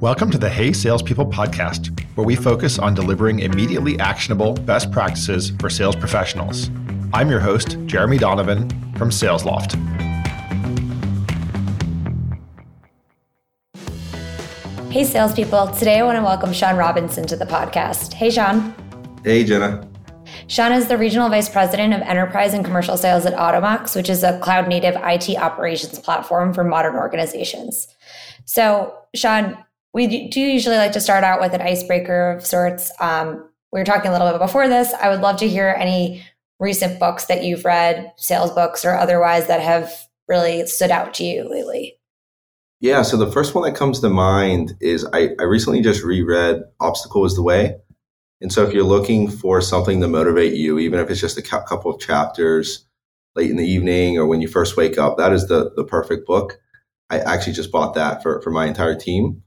Welcome to the Hey Salespeople podcast, where we focus on delivering immediately actionable best practices for sales professionals. I'm your host, Jeremy Donovan from SalesLoft. Hey, salespeople. Today I want to welcome Sean Robinson to the podcast. Hey, Sean. Hey, Jenna. Sean is the Regional Vice President of Enterprise and Commercial Sales at Automox, which is a cloud native IT operations platform for modern organizations. So, Sean, we do usually like to start out with an icebreaker of sorts. Um, we were talking a little bit before this. I would love to hear any recent books that you've read, sales books or otherwise, that have really stood out to you lately. Yeah, so the first one that comes to mind is I, I recently just reread Obstacle is the Way. And so if you're looking for something to motivate you, even if it's just a couple of chapters late in the evening or when you first wake up, that is the, the perfect book. I actually just bought that for, for my entire team.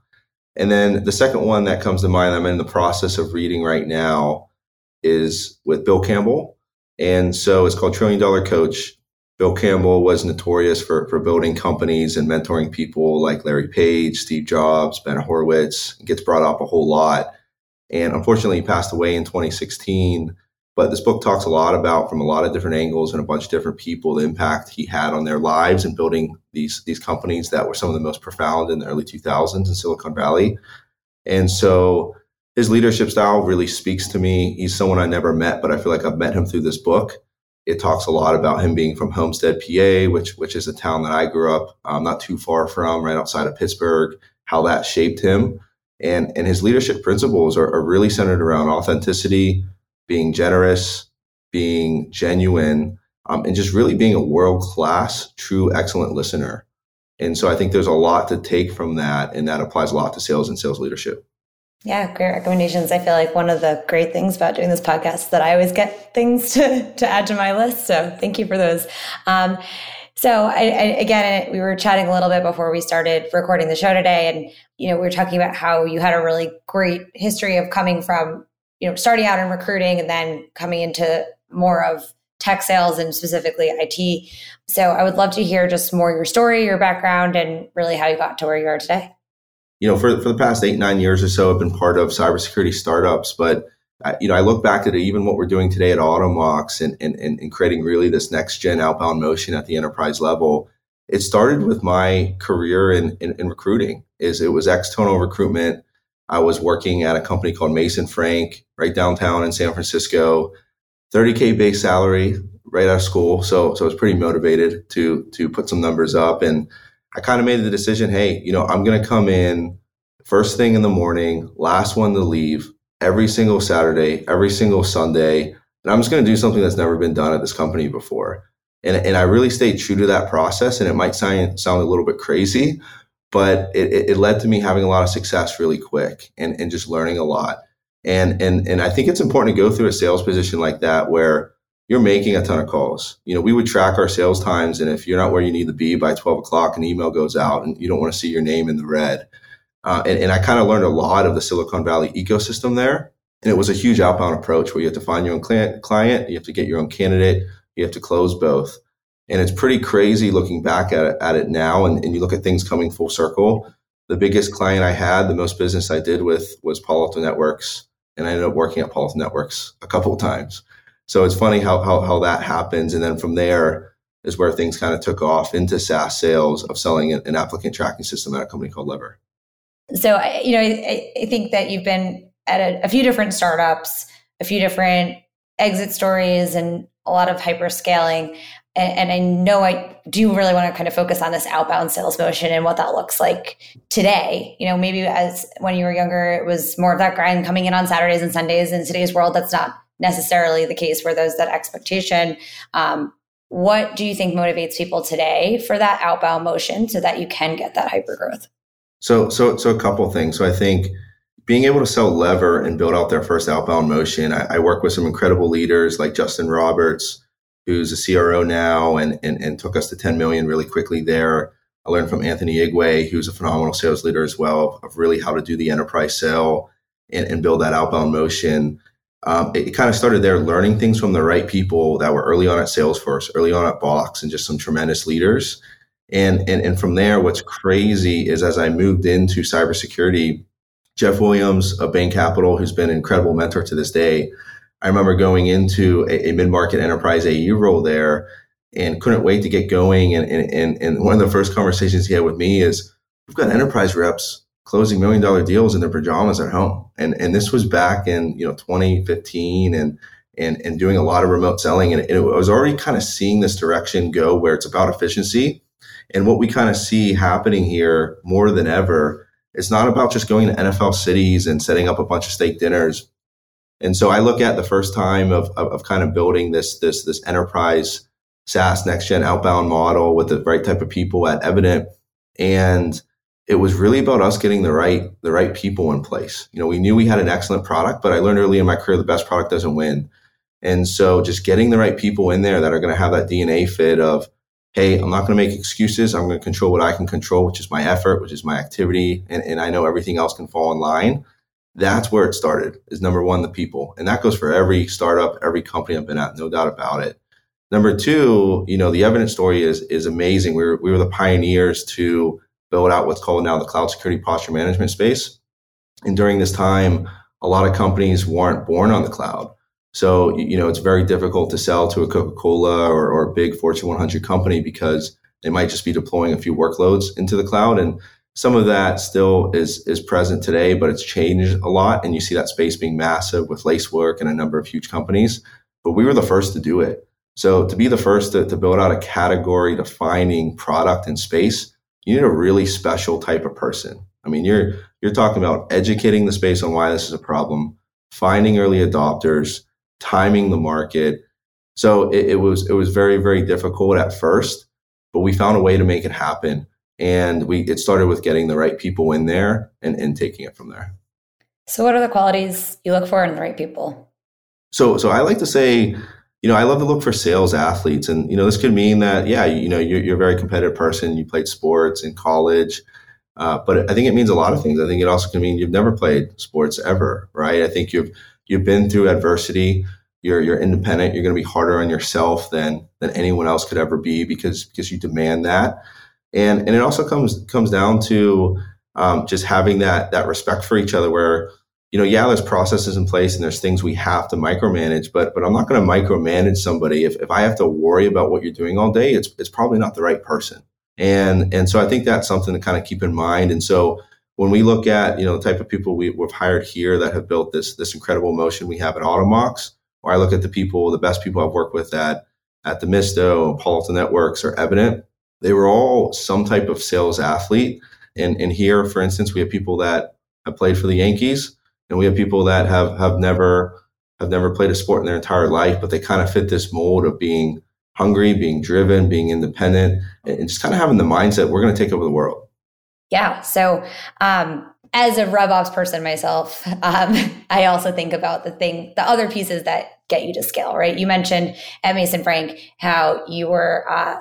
And then the second one that comes to mind, I'm in the process of reading right now, is with Bill Campbell. And so it's called Trillion Dollar Coach. Bill Campbell was notorious for, for building companies and mentoring people like Larry Page, Steve Jobs, Ben Horowitz. Gets brought up a whole lot. And unfortunately, he passed away in 2016. But this book talks a lot about, from a lot of different angles and a bunch of different people, the impact he had on their lives and building these these companies that were some of the most profound in the early 2000s in Silicon Valley. And so his leadership style really speaks to me. He's someone I never met, but I feel like I've met him through this book. It talks a lot about him being from Homestead, PA, which which is a town that I grew up um, not too far from, right outside of Pittsburgh. How that shaped him, and and his leadership principles are, are really centered around authenticity, being generous, being genuine, um, and just really being a world class, true, excellent listener. And so I think there's a lot to take from that, and that applies a lot to sales and sales leadership. Yeah, great recommendations. I feel like one of the great things about doing this podcast is that I always get things to, to add to my list. So thank you for those. Um, so I, I, again, we were chatting a little bit before we started recording the show today, and you know we were talking about how you had a really great history of coming from you know, starting out in recruiting and then coming into more of tech sales and specifically IT. So I would love to hear just more your story, your background, and really how you got to where you are today. You know, for, for the past eight, nine years or so, I've been part of cybersecurity startups. But, you know, I look back at even what we're doing today at Automox and, and, and creating really this next gen outbound motion at the enterprise level. It started with my career in, in, in recruiting is it was external recruitment I was working at a company called Mason Frank right downtown in San Francisco, 30k base salary right out of school. So so I was pretty motivated to to put some numbers up, and I kind of made the decision, hey, you know, I'm going to come in first thing in the morning, last one to leave every single Saturday, every single Sunday, and I'm just going to do something that's never been done at this company before. And, and I really stayed true to that process. And it might sound, sound a little bit crazy, but it, it led to me having a lot of success really quick and, and just learning a lot. And, and, and I think it's important to go through a sales position like that where you're making a ton of calls. You know, we would track our sales times. And if you're not where you need to be by 12 o'clock, an email goes out and you don't want to see your name in the red. Uh, and, and I kind of learned a lot of the Silicon Valley ecosystem there. And it was a huge outbound approach where you have to find your own client, client, you have to get your own candidate, you have to close both. And it's pretty crazy looking back at it, at it now. And, and you look at things coming full circle. The biggest client I had, the most business I did with was Palo Alto Networks. And I ended up working at Palo Alto Networks a couple of times. So it's funny how, how, how that happens. And then from there is where things kind of took off into SaaS sales of selling an applicant tracking system at a company called Lever. So, you know, I, I think that you've been at a, a few different startups, a few different exit stories, and a lot of hyper scaling and, and I know I do really want to kind of focus on this outbound sales motion and what that looks like today. You know, maybe as when you were younger, it was more of that grind coming in on Saturdays and Sundays. In today's world, that's not necessarily the case where there's that expectation. Um, what do you think motivates people today for that outbound motion so that you can get that hyper growth? So, so, so a couple things. So I think being able to sell Lever and build out their first outbound motion. I, I work with some incredible leaders like Justin Roberts, who's a CRO now and, and, and took us to 10 million really quickly there. I learned from Anthony Igwe, who's a phenomenal sales leader as well, of really how to do the enterprise sale and, and build that outbound motion. Um, it, it, kind of started there, learning things from the right people that were early on at Salesforce, early on at Box, and just some tremendous leaders. And, and, and from there, what's crazy is as I moved into cybersecurity, Jeff Williams of Bain Capital, who's been an incredible mentor to this day, I remember going into a, a mid market enterprise AE role there and couldn't wait to get going. And, and, and one of the first conversations he had with me is, We've got enterprise reps closing million dollar deals in their pajamas at home. And, and this was back in, you know, 2015 and, and, and doing a lot of remote selling. And it, it was already kind of seeing this direction go where it's about efficiency. And what we kind of see happening here more than ever, it's not about just going to NFL cities and setting up a bunch of steak dinners. And so I look at the first time of, of, of kind of building this, this, this enterprise SaaS next gen outbound model with the right type of people at Evident. And it was really about us getting the right the right people in place. You know, we knew we had an excellent product, but I learned early in my career the best product doesn't win. And so just getting the right people in there that are going to have that DNA fit of, hey, I'm not going to make excuses. I'm going to control what I can control, which is my effort, which is my activity, and, and I know everything else can fall in line. That's where it started. Is number one the people, and that goes for every startup, every company I've been at, no doubt about it. Number two, you know, the Evident story is is amazing. We were we were the pioneers to build out what's called now the cloud security posture management space. And during this time, a lot of companies weren't born on the cloud. So, you know, it's very difficult to sell to a Coca Cola or, or a big Fortune 100 company because they might just be deploying a few workloads into the cloud. And some of that still is, is present today, but it's changed a lot. And you see that space being massive with Lacework and a number of huge companies. But we were the first to do it. So to be the first to, to build out a category defining product in space, you need a really special type of person. I mean, you're you're talking about educating the space on why this is a problem, finding early adopters, timing the market. So it, it was it was very very difficult at first, but we found a way to make it happen, and we it started with getting the right people in there and and taking it from there. So, what are the qualities you look for in the right people? So, so I like to say you know, I love to look for sales athletes. And, you know, this could mean that, yeah, you, know, you're, you're, a very competitive person. You played sports in college. Uh, but I think it means a lot of things. I think it also can mean you've never played sports ever, right? I think you've, you've been through adversity. You're, you're independent. You're going to be harder on yourself than, than anyone else could ever be because, because you demand that. And, and it also comes, comes down to, um, just having that, that respect for each other where, you know, yeah, there's processes in place and there's things we have to micromanage, but but I'm not going to micromanage somebody if, if I have to worry about what you're doing all day, it's it's probably not the right person. And and so I think that's something to kind of keep in mind. And so when we look at you know the type of people we, have hired here that have built this this incredible motion we have at Automox, or I look at the people, the best people I've worked with at at Demisto, Palo Networks, or Evident, they were all some type of sales athlete. And and here, for instance, we have people that have played for the Yankees and we have people that have have never have never played a sport in their entire life, but they kind of fit this mold of being hungry, being driven, being independent, and just kind of having the mindset we're going to take over the world. Yeah. So, um, as a RevOps person myself, um, I also think about the thing, the other pieces that get you to scale. Right? You mentioned at Mason Frank how you were uh,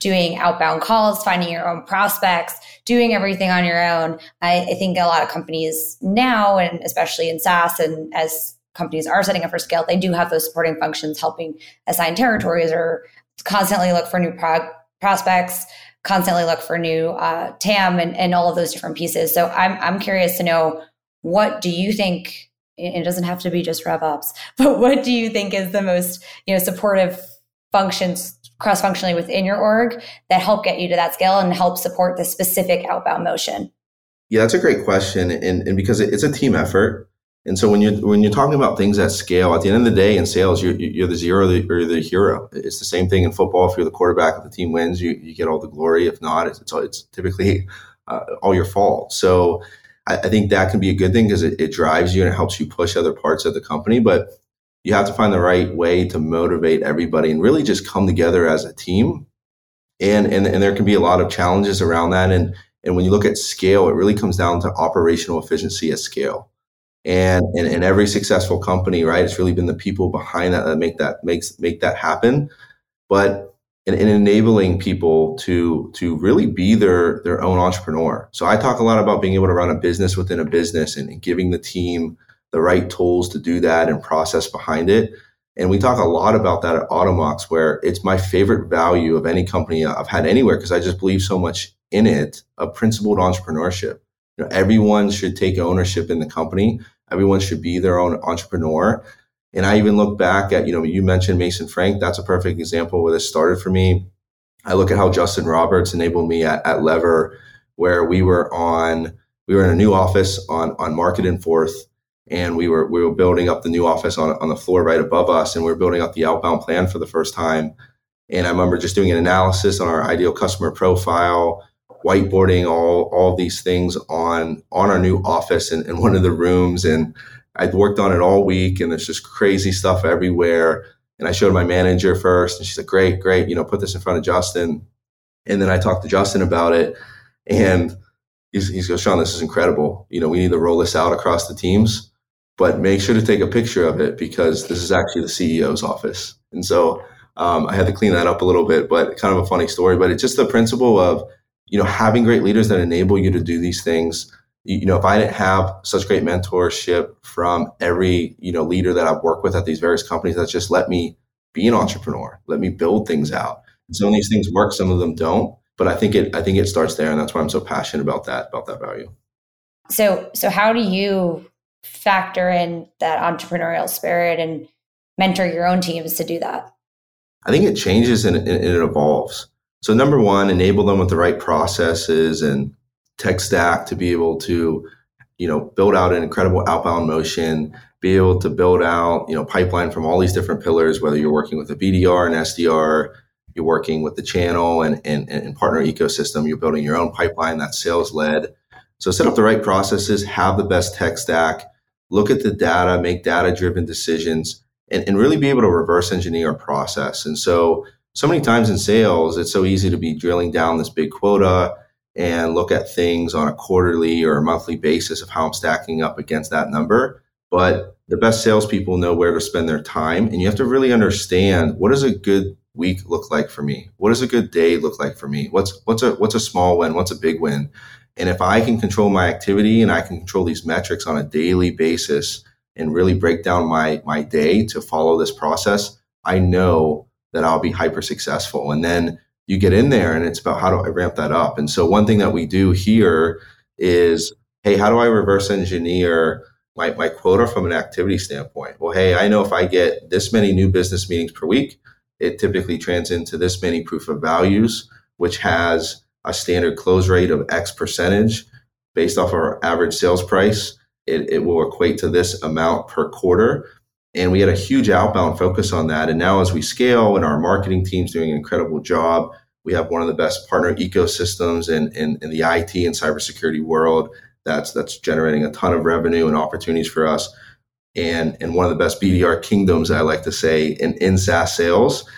doing outbound calls, finding your own prospects, doing everything on your own. I, I, think a lot of companies now, and especially in SaaS, and as companies are setting up for scale, they do have those supporting functions helping assign territories or constantly look for new pro- prospects, constantly look for new uh, TAM, and, and all of those different pieces. So I'm I'm curious to know what do you think. It doesn't have to be just RevOps, but what do you think is the most you know supportive functions cross functionally within your org that help get you to that scale and help support the specific outbound motion? Yeah, that's a great question, and, and because it's a team effort. And so when you're when you're talking about things at scale, at the end of the day in sales, you're, you're the zero or the hero. It's the same thing in football. If you're the quarterback, if the team wins, you, you get all the glory. If not, it's it's, it's typically uh, all your fault. So I, I, think that can be a good thing because it, it drives you and it helps you push other parts of the company. But you have to find the right way to motivate everybody and really just come together as a team. And, and, and there can be a lot of challenges around that. And, and when you look at scale, it really comes down to operational efficiency at scale. And, and every successful company, right, it's really been the people behind that that make that makes make that happen. But in, in enabling people to to really be their their own entrepreneur. So I talk a lot about being able to run a business within a business and, and giving the team the right tools to do that and process behind it. And we talk a lot about that at Automox, where it's my favorite value of any company I've had anywhere because I just believe so much in it of principled entrepreneurship. You know, everyone should take ownership in the company. Everyone should be their own entrepreneur. And I even look back at, you know, you mentioned Mason Frank. That's a perfect example where this started for me. I look at how Justin Roberts enabled me at, at Lever, where we were on, we were in a new office on, on Market and Fourth and we were we were building up the new office on on the floor right above us, and we were building up the outbound plan for the first time. And I remember just doing an analysis on our ideal customer profile, whiteboarding all all these things on on our new office in, in one of the rooms, and I'd worked on it all week, and there's just crazy stuff everywhere. And I showed my manager first, and she said, "Great, great, you know, put this in front of Justin." And then I talked to Justin about it, and he's, he's goes, "Sean, this is incredible. You know, we need to roll this out across the teams." but make sure to take a picture of it because this is actually the CEO's office. And so um, I had to clean that up a little bit, but kind of a funny story. But it's just the principle of, you know, having great leaders that enable you to do these things. You know, if I didn't have such great mentorship from every, you know, leader that I've worked with at these various companies, that just let me be an entrepreneur, let me build things out. And Some of these things work, some of them don't. But I think it, I think it starts there, and that's why I'm so passionate about that, about that value. So, so how do you factor in that entrepreneurial spirit and mentor your own teams to do that? I think it changes and, and it evolves. So, number one, enable them with the right processes and tech stack to be able to, you know, build out an incredible outbound motion, be able to build out, you know, pipeline from all these different pillars, whether you're working with a BDR and SDR, you're working with the channel and, and, and partner ecosystem, you're building your own pipeline that's sales led. So set up the right processes, have the best tech stack, look at the data, make data driven decisions, and, and really be able to reverse engineer a process. And so, so many times in sales, it's so easy to be drilling down this big quota and look at things on a quarterly or a monthly basis of how I'm stacking up against that number. But the best salespeople know where to spend their time. And you have to really understand what does a good week look like for me? What does a good day look like for me? What's what's a what's a small win? What's a big win? And if I can control my activity and I can control these metrics on a daily basis and really break down my, my day to follow this process, I know that I'll be hyper successful. And then you get in there and it's about how do I ramp that up? And so one thing that we do here is, hey, how do I reverse engineer my, my quota from an activity standpoint? Well, hey, I know if I get this many new business meetings per week, it typically trans into this many proof of values, which has a standard close rate of X percentage based off our average sales price. It, it will equate to this amount per quarter. And we had a huge outbound focus on that. And now, as we scale and our marketing team's doing an incredible job, we have one of the best partner ecosystems in, in, in the IT and cybersecurity world that's, that's generating a ton of revenue and opportunities for us. And, and one of the best BDR kingdoms, I like to say, in, in SaaS sales.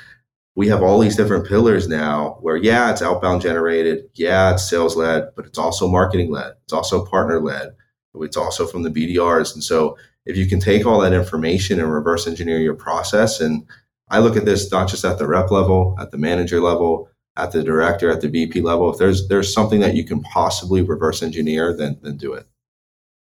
We have all these different pillars now where yeah it's outbound generated. Yeah it's sales led but it's also marketing led. It's also partner led. It's also from the bdrs and so if you can take all that information and reverse engineer your process and i look at this not just at the rep level at the manager level at the director at the vp level if there's there's something that you can possibly reverse engineer then then do it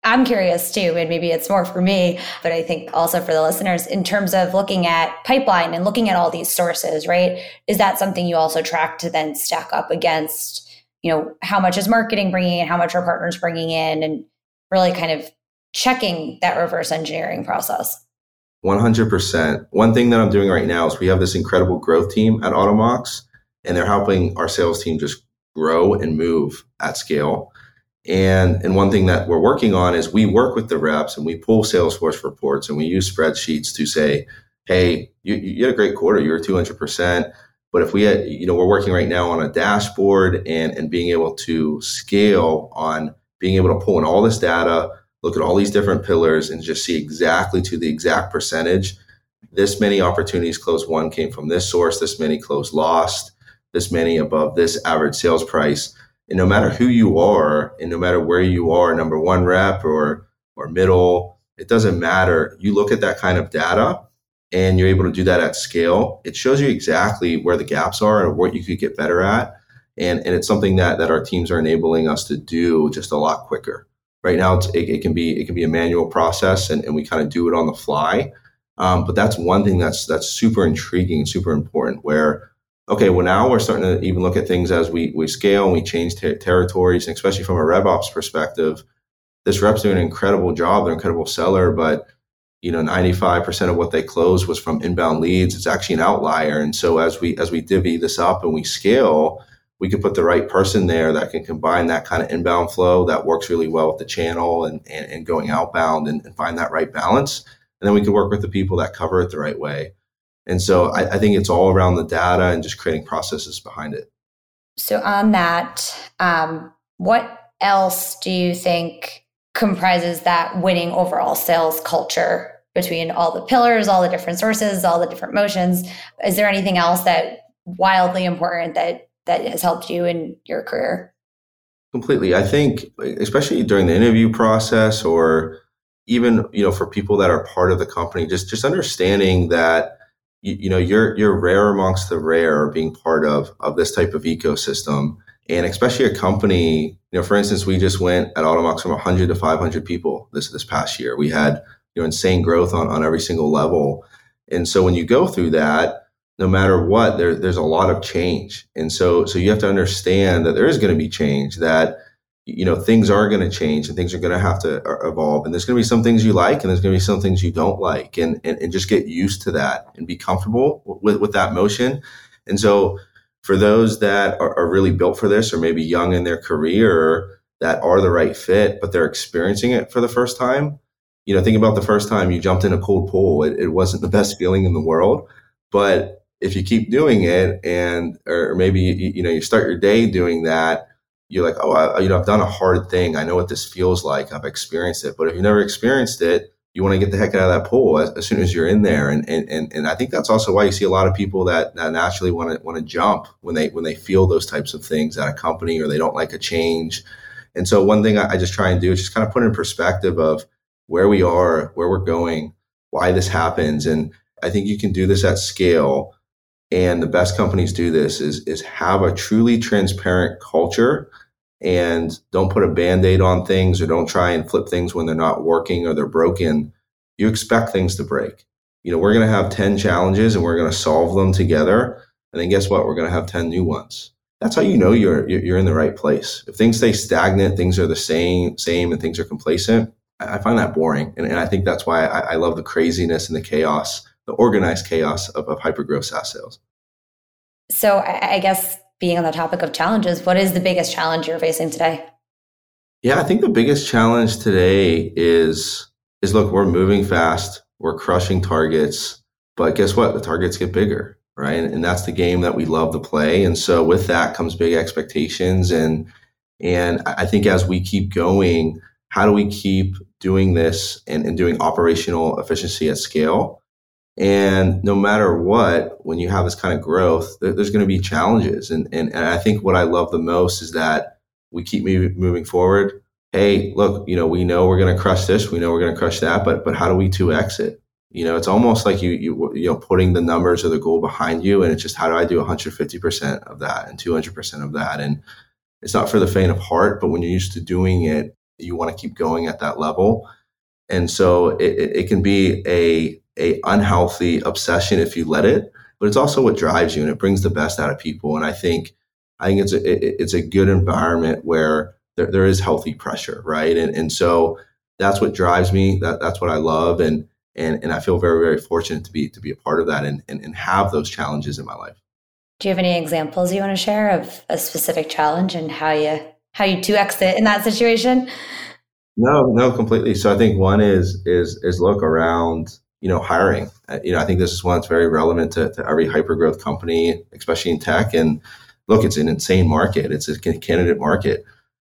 I'm curious too, and maybe it's more for me, but I think also for the listeners in terms of looking at pipeline and looking at all these sources, right? Is that something you also track to then stack up against, you know, how much is marketing bringing in, how much are partners bringing in, and really kind of checking that reverse engineering process? 100%. One thing that I'm doing right now is we have this incredible growth team at Automox, and they're helping our sales team just grow and move at scale. And, and one thing that we're working on is we work with the reps and we pull Salesforce reports and we use spreadsheets to say, hey, you, you had a great quarter, you're 200%. But if we had, you know, we're working right now on a dashboard and, and being able to scale on being able to pull in all this data, look at all these different pillars and just see exactly to the exact percentage. This many opportunities closed won came from this source, this many closed lost, this many above this average sales price. And no matter who you are and no matter where you are number one rep or or middle it doesn't matter. You look at that kind of data and you're able to do that at scale. It shows you exactly where the gaps are and what you could get better at. And and it's something that that our teams are enabling us to do just a lot quicker right now it, it, can be it can be a manual process and, and we kind of do it on the fly Um, but that's one thing that's that's super intriguing, super important. Where okay, well now we're starting to even look at things as we we scale and we change ter- territories, and especially from a RevOps perspective, this rep's doing an incredible job. They're an incredible seller, but you know, 95% of what they closed was from inbound leads. It's actually an outlier. And so as we as we divvy this up and we scale, we can put the right person there that can combine that kind of inbound flow that works really well with the channel and, and, and going outbound and, and, find that right balance. And then we can work with the people that cover it the right way. And so I, I think it's all around the data and just creating processes behind it. So on that, um, what else do you think comprises that winning overall sales culture between all the pillars, all the different sources, all the different motions? Is there anything else that wildly important that that has helped you in your career? Completely. I think, especially during the interview process, or even you know, for people that are part of the company, just just understanding that you, you know you're you're rare amongst the rare being part of of this type of ecosystem, and especially a company. You know, for instance, we just went at Automox from 100 to 500 people this this past year. We had you know insane growth on on every single level, and so when you go through that no matter what, there, there's a lot of change. And so, so you have to understand that there is going to be change, that, you know, things are going to change and things are going to have to uh, evolve. And there's going to be some things you like and there's going to be some things you don't like and, and, and just get used to that and be comfortable with, with that motion. And so for those that are, are really built for this or maybe young in their career that are the right fit, but they're experiencing it for the first time, you know, think about the first time you jumped in a cold pool. It, it wasn't the best feeling in the world, but if you keep doing it and or maybe you, you know you start your day doing that you're like oh I, you know i've done a hard thing. I know what this feels like. I've experienced it. But if you've never experienced it you want to get the heck out of that pool as, as soon as you're in there. And, and and and i think that's also why you see a lot of people that, that naturally want to want to jump when they when they feel those types of things at a company or they don't like a change. And so one thing I, I just try and do is just kind of put in perspective of where we are where we're going why this happens. And i think you can do this at scale and the best companies do this is is have a truly transparent culture and don't put a band-aid on things or don't try and flip things when they're not working or they're broken. You expect things to break. You know we're going to have 10 challenges and we're going to solve them together. And then guess what? We're going to have 10 new ones. That's how you know you're you're in the right place. If things stay stagnant things are the same same and things are complacent i find that boring. And, and i think that's why I, I love the craziness and the chaos the organized chaos of, of hypergrowth SaaS sales. So I, I guess being on the topic of challenges, what is the biggest challenge you're facing today? Yeah, I think the biggest challenge today is is look, we're moving fast, we're crushing targets, but guess what? The targets get bigger, right? And, and that's the game that we love to play. And so with that comes big expectations and and I think as we keep going, how do we keep doing this and, and doing operational efficiency at scale? And no matter what, when you have this kind of growth, there, there's going to be challenges. And, and, and I think what I love the most is that we keep moving forward. Hey, look, you know, we know we're going to crush this. We know we're going to crush that, but, but how do we two exit? You know, it's almost like you, you, you know, putting the numbers or the goal behind you. And it's just, how do I do 150% of that and 200% of that? And it's not for the faint of heart, but when you're used to doing it, you want to keep going at that level. And so it, it can be a a unhealthy obsession if you let it, but it's also what drives you and it brings the best out of people. And I think I think it's a it's a good environment where there, there is healthy pressure, right? And and so that's what drives me. That that's what I love, and and and I feel very very fortunate to be to be a part of that and and, and have those challenges in my life. Do you have any examples you want to share of a specific challenge and how you how you to exit in that situation? No, no, completely. So I think one is is is look around you know, hiring. Uh, you know, I think this is one that's very relevant to, to every hyper growth company, especially in tech. And look, it's an insane market. It's a candidate market.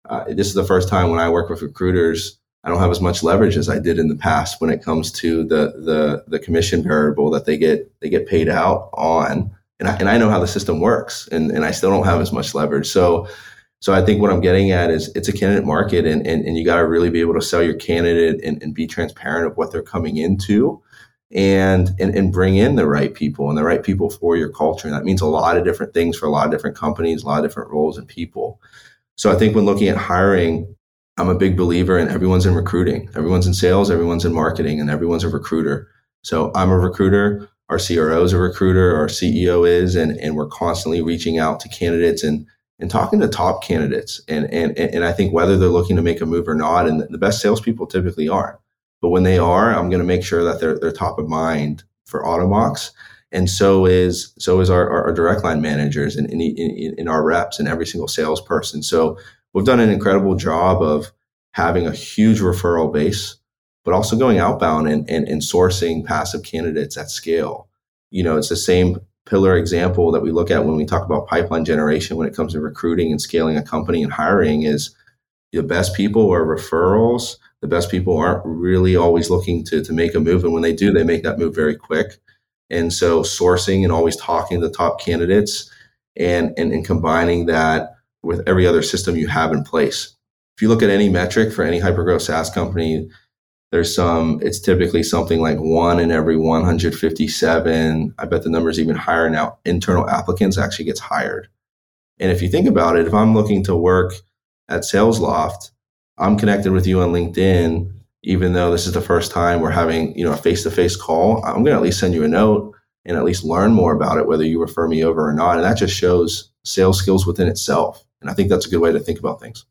Uh, this is the first time when I work with recruiters, I don't have as much leverage as I did in the past when it comes to the the the commission variable that they get they get paid out on. And I, and I know how the system works, and, and I still don't have as much leverage. So so I think what I'm getting at is it's a candidate market, and and, and you got to really be able to sell your candidate and, and be transparent of what they're coming into and, and and bring in the right people and the right people for your culture. And that means a lot of different things for a lot of different companies, a lot of different roles and people. So I think when looking at hiring, I'm a big believer in everyone's in recruiting, everyone's in sales, everyone's in marketing, and everyone's a recruiter. So I'm a recruiter. Our CRO is a recruiter. Our CEO is, and, and we're constantly reaching out to candidates and, and talking to top candidates. And, and, and I think whether they're looking to make a move or not, and the best salespeople typically aren't. But when they are, I'm going to make sure that they're, they're top of mind for Automox. And so is so is our, our direct line managers and in our reps and every single salesperson. So we've done an incredible job of having a huge referral base, but also going outbound and, and, and sourcing passive candidates at scale. You know, it's the same pillar example that we look at when we talk about pipeline generation when it comes to recruiting and scaling a company and hiring is the best people are referrals. The best people aren't really always looking to, to make a move. And when they do, they make that move very quick. And so sourcing and always talking to the top candidates and, and, and combining that with every other system you have in place. If you look at any metric for any hypergrowth SaaS company, there's some, it's typically something like one in every 157. I bet the number is even higher now. Internal applicants actually gets hired. And if you think about it, if I'm looking to work at SalesLoft, I'm connected with you on LinkedIn, even though this is the first time we're having, you know, a face-to-face call. I'm going to at least send you a note and at least learn more about it, whether you refer me over or not. And that just shows sales skills within itself. And I think that's a good way to think about things.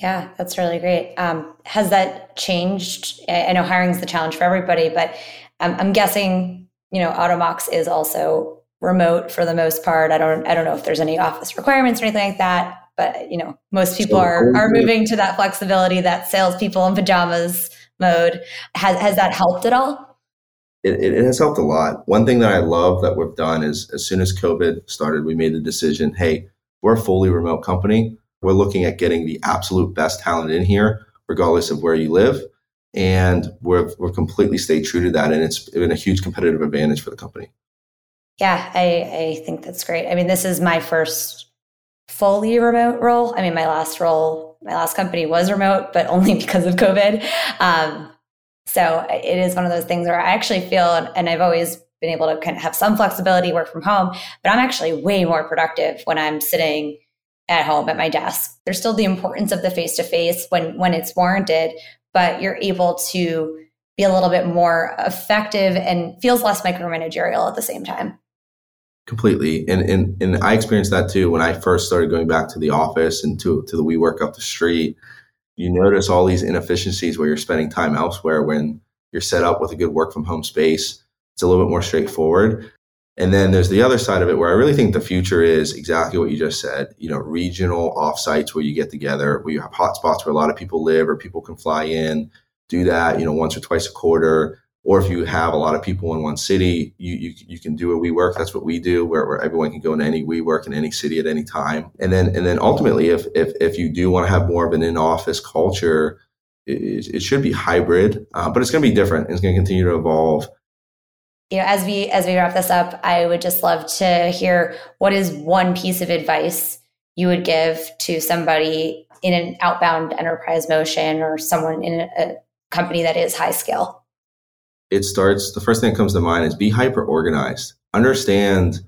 Yeah, that's really great. Um, has that changed? I know hiring is the challenge for everybody, but I'm, I'm guessing you know Automox is also remote for the most part. I don't I don't know if there's any office requirements or anything like that, but you know most people so, are are moving to that flexibility, that salespeople in pajamas mode. Has has that helped at all? It, it, has helped a lot. One thing that I love that we've done is as soon as COVID started, we made the decision, hey, we're a fully remote company. We're looking at getting the absolute best talent in here, regardless of where you live. And we're, we're completely stayed true to that. And it's been a huge competitive advantage for the company. Yeah, I, I think that's great. I mean, this is my first fully remote role. I mean, my last role, my last company was remote, but only because of COVID. Um, so it is one of those things where I actually feel, and I've always been able to kind of have some flexibility, work from home, but I'm actually way more productive when I'm sitting at home at my desk. There's still the importance of the face to face when when it's warranted, but you're able to be a little bit more effective and feels less micromanagerial at the same time. Completely. And, and and I experienced that too when I first started going back to the office and to, to the WeWork up the street. You notice all these inefficiencies where you're spending time elsewhere when you're set up with a good work from home space. It's a little bit more straightforward. And then there's the other side of it where I really think the future is exactly what you just said, you know, regional offsites where you get together, where you have hotspots where a lot of people live or people can fly in, do that, you know, once or twice a quarter. Or if you have a lot of people in one city, you, you, you can do a WeWork. That's what we do, where, where everyone can go into any WeWork in any city at any time. And then and then ultimately, if if, if you do want to have more of an in-office culture, it, it should be hybrid, uh, but it's going to be different. It's going to continue to evolve you know as we as we wrap this up i would just love to hear what is one piece of advice you would give to somebody in an outbound enterprise motion or someone in a company that is high scale it starts the first thing that comes to mind is be hyper organized understand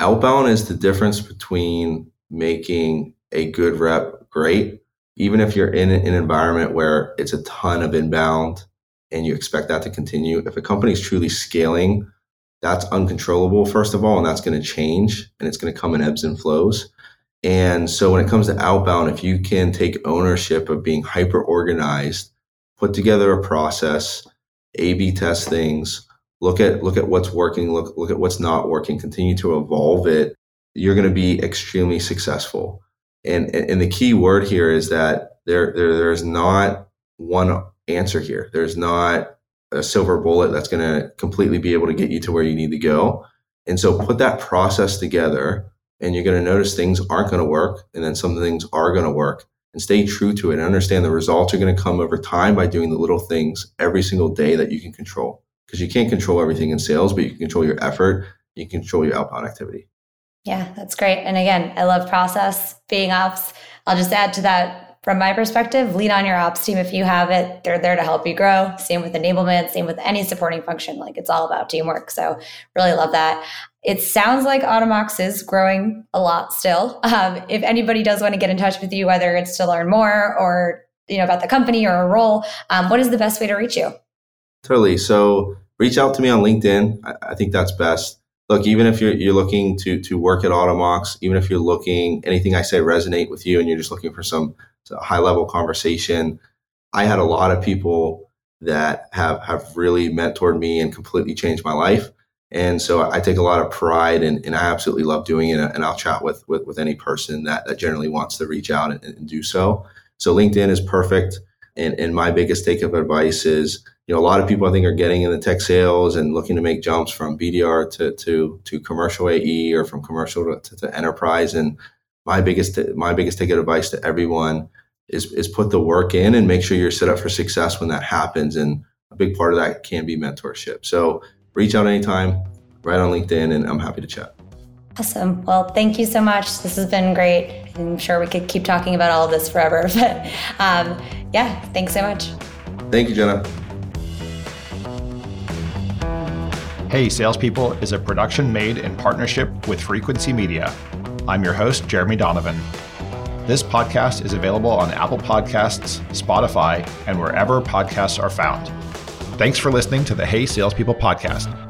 outbound is the difference between making a good rep great even if you're in an environment where it's a ton of inbound and you expect that to continue. If a company is truly scaling, that's uncontrollable, first of all, and that's going to change and it's going to come in ebbs and flows. And so when it comes to outbound, if you can take ownership of being hyper organized, put together a process, A B test things, look at look at what's working, look look at what's not working, continue to evolve it, you're going to be extremely successful. And and the key word here is that there there there's not one answer here. There's not a silver bullet that's going to completely be able to get you to where you need to go. And so put that process together and you're going to notice things aren't going to work and then some things are going to work and stay true to it and understand the results are going to come over time by doing the little things every single day that you can control because you can't control everything in sales but you can control your effort you can control your outbound activity yeah that's great and again i love process being ops i'll just add to that from my perspective, lean on your ops team if you have it. They're there to help you grow. Same with enablement, same with any supporting function. Like it's all about teamwork. So really love that. It sounds like Automox is growing a lot still. Um, if anybody does want to get in touch with you, whether it's to learn more or you know about the company or a role, um, what is the best way to reach you? Totally. So reach out to me on LinkedIn. I, I think that's best. Look, even if you're, you're looking to, to work at Automox, even if you're looking, anything I say resonate with you and you're just looking for some high level conversation, I had a lot of people that have, have really mentored me and completely changed my life. And so I take a lot of pride and, and I absolutely love doing it. And I'll chat with, with, with any person that, that generally wants to reach out and, and do so. So LinkedIn is perfect. And, and my biggest take of advice is, you know, a lot of people I think are getting in the tech sales and looking to make jumps from BDR to, to, to commercial AE or from commercial to, to enterprise. And my biggest, my biggest take of advice to everyone is, is put the work in and make sure you're set up for success when that happens. And a big part of that can be mentorship. So reach out anytime, right on LinkedIn, and I'm happy to chat. Awesome. Well, thank you so much. This has been great. I'm sure we could keep talking about all of this forever, but um, yeah, thanks so much. Thank you, Jenna. Hey, Salespeople is a production made in partnership with Frequency Media. I'm your host, Jeremy Donovan. This podcast is available on Apple Podcasts, Spotify, and wherever podcasts are found. Thanks for listening to the Hey Salespeople podcast.